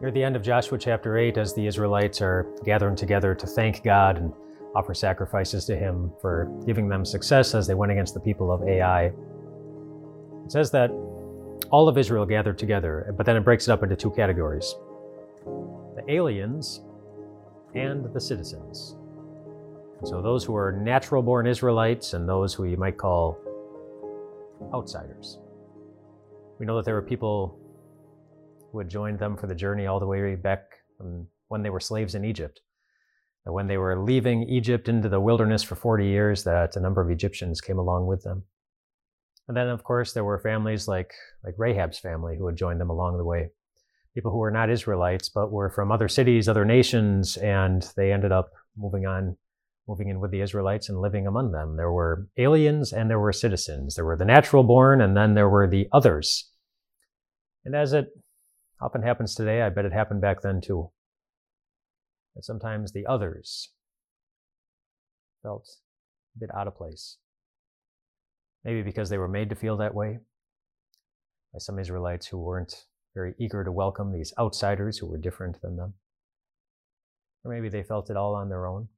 Near the end of Joshua chapter 8, as the Israelites are gathering together to thank God and offer sacrifices to Him for giving them success as they went against the people of Ai, it says that all of Israel gathered together, but then it breaks it up into two categories the aliens and the citizens. So, those who are natural born Israelites and those who you might call outsiders. We know that there were people who had joined them for the journey all the way back when they were slaves in Egypt. And when they were leaving Egypt into the wilderness for 40 years, that a number of Egyptians came along with them. And then, of course, there were families like, like Rahab's family who had joined them along the way. People who were not Israelites, but were from other cities, other nations, and they ended up moving on, moving in with the Israelites and living among them. There were aliens and there were citizens. There were the natural born, and then there were the others. And as it often happens today. I bet it happened back then too. And sometimes the others felt a bit out of place. Maybe because they were made to feel that way by some Israelites who weren't very eager to welcome these outsiders who were different than them. Or maybe they felt it all on their own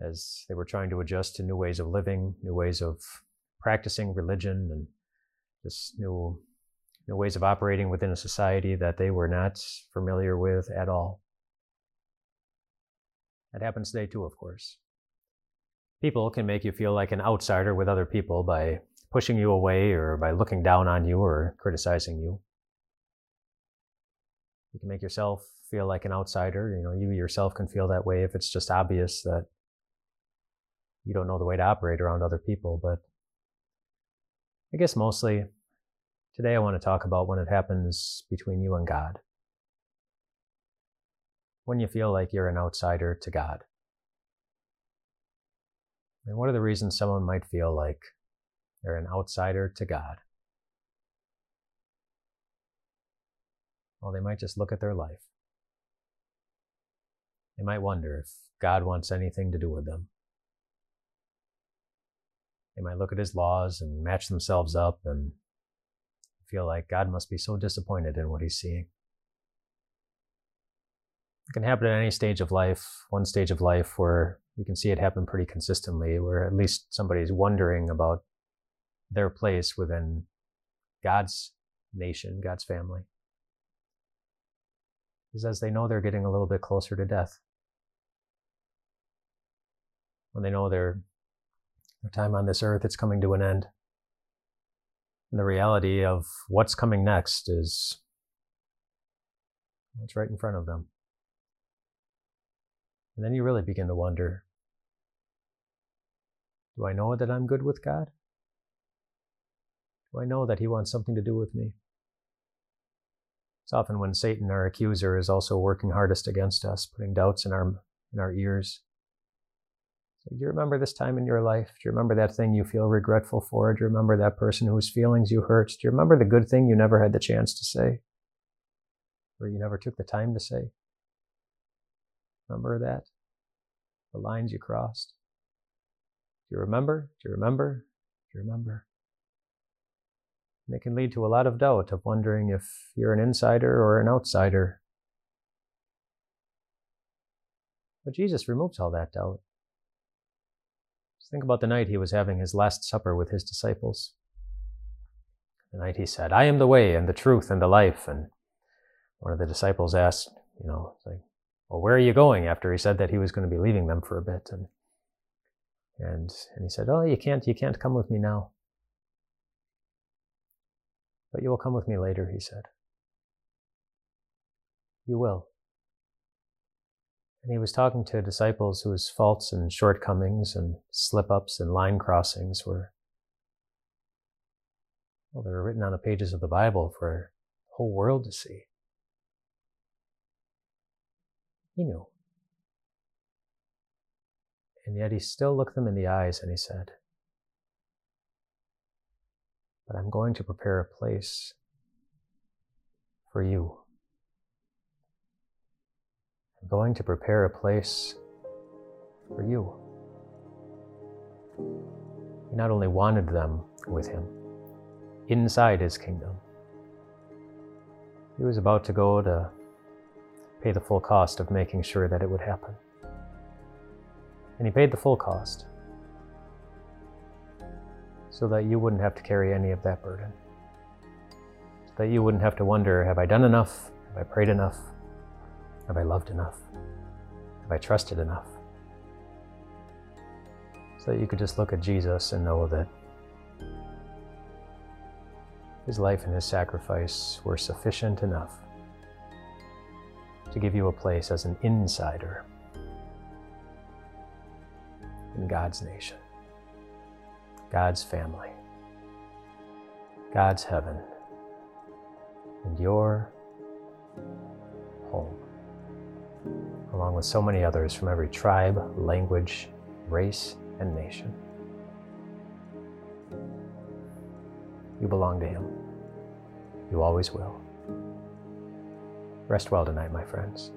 as they were trying to adjust to new ways of living, new ways of practicing religion, and just new know, ways of operating within a society that they were not familiar with at all. That happens today too, of course. People can make you feel like an outsider with other people by pushing you away or by looking down on you or criticizing you. You can make yourself feel like an outsider. You know, you yourself can feel that way if it's just obvious that you don't know the way to operate around other people. But I guess mostly Today, I want to talk about when it happens between you and God. When you feel like you're an outsider to God. And what are the reasons someone might feel like they're an outsider to God? Well, they might just look at their life. They might wonder if God wants anything to do with them. They might look at his laws and match themselves up and feel like God must be so disappointed in what he's seeing. It can happen at any stage of life, one stage of life where you can see it happen pretty consistently, where at least somebody's wondering about their place within God's nation, God's family. Is as they know they're getting a little bit closer to death. When they know their, their time on this earth, it's coming to an end. And the reality of what's coming next is it's right in front of them. And then you really begin to wonder do I know that I'm good with God? Do I know that He wants something to do with me? It's often when Satan, our accuser, is also working hardest against us, putting doubts in our, in our ears. Do you remember this time in your life? Do you remember that thing you feel regretful for? Do you remember that person whose feelings you hurt? Do you remember the good thing you never had the chance to say? Or you never took the time to say? Remember that? The lines you crossed? Do you remember? Do you remember? Do you remember? And it can lead to a lot of doubt of wondering if you're an insider or an outsider. But Jesus removes all that doubt. Think about the night he was having his last supper with his disciples. The night he said, I am the way and the truth and the life. And one of the disciples asked, you know, like, well, where are you going? After he said that he was going to be leaving them for a bit. And, and, and he said, oh, you can't, you can't come with me now. But you will come with me later, he said. You will. And he was talking to disciples whose faults and shortcomings and slip ups and line crossings were, well, they were written on the pages of the Bible for the whole world to see. He knew. And yet he still looked them in the eyes and he said, But I'm going to prepare a place for you. Going to prepare a place for you. He not only wanted them with him inside his kingdom, He was about to go to pay the full cost of making sure that it would happen. And he paid the full cost so that you wouldn't have to carry any of that burden. So that you wouldn't have to wonder have I done enough? Have I prayed enough? Have I loved enough? Have I trusted enough? So that you could just look at Jesus and know that his life and his sacrifice were sufficient enough to give you a place as an insider in God's nation, God's family, God's heaven, and your along with so many others from every tribe, language, race, and nation. You belong to Him. You always will. Rest well tonight, my friends.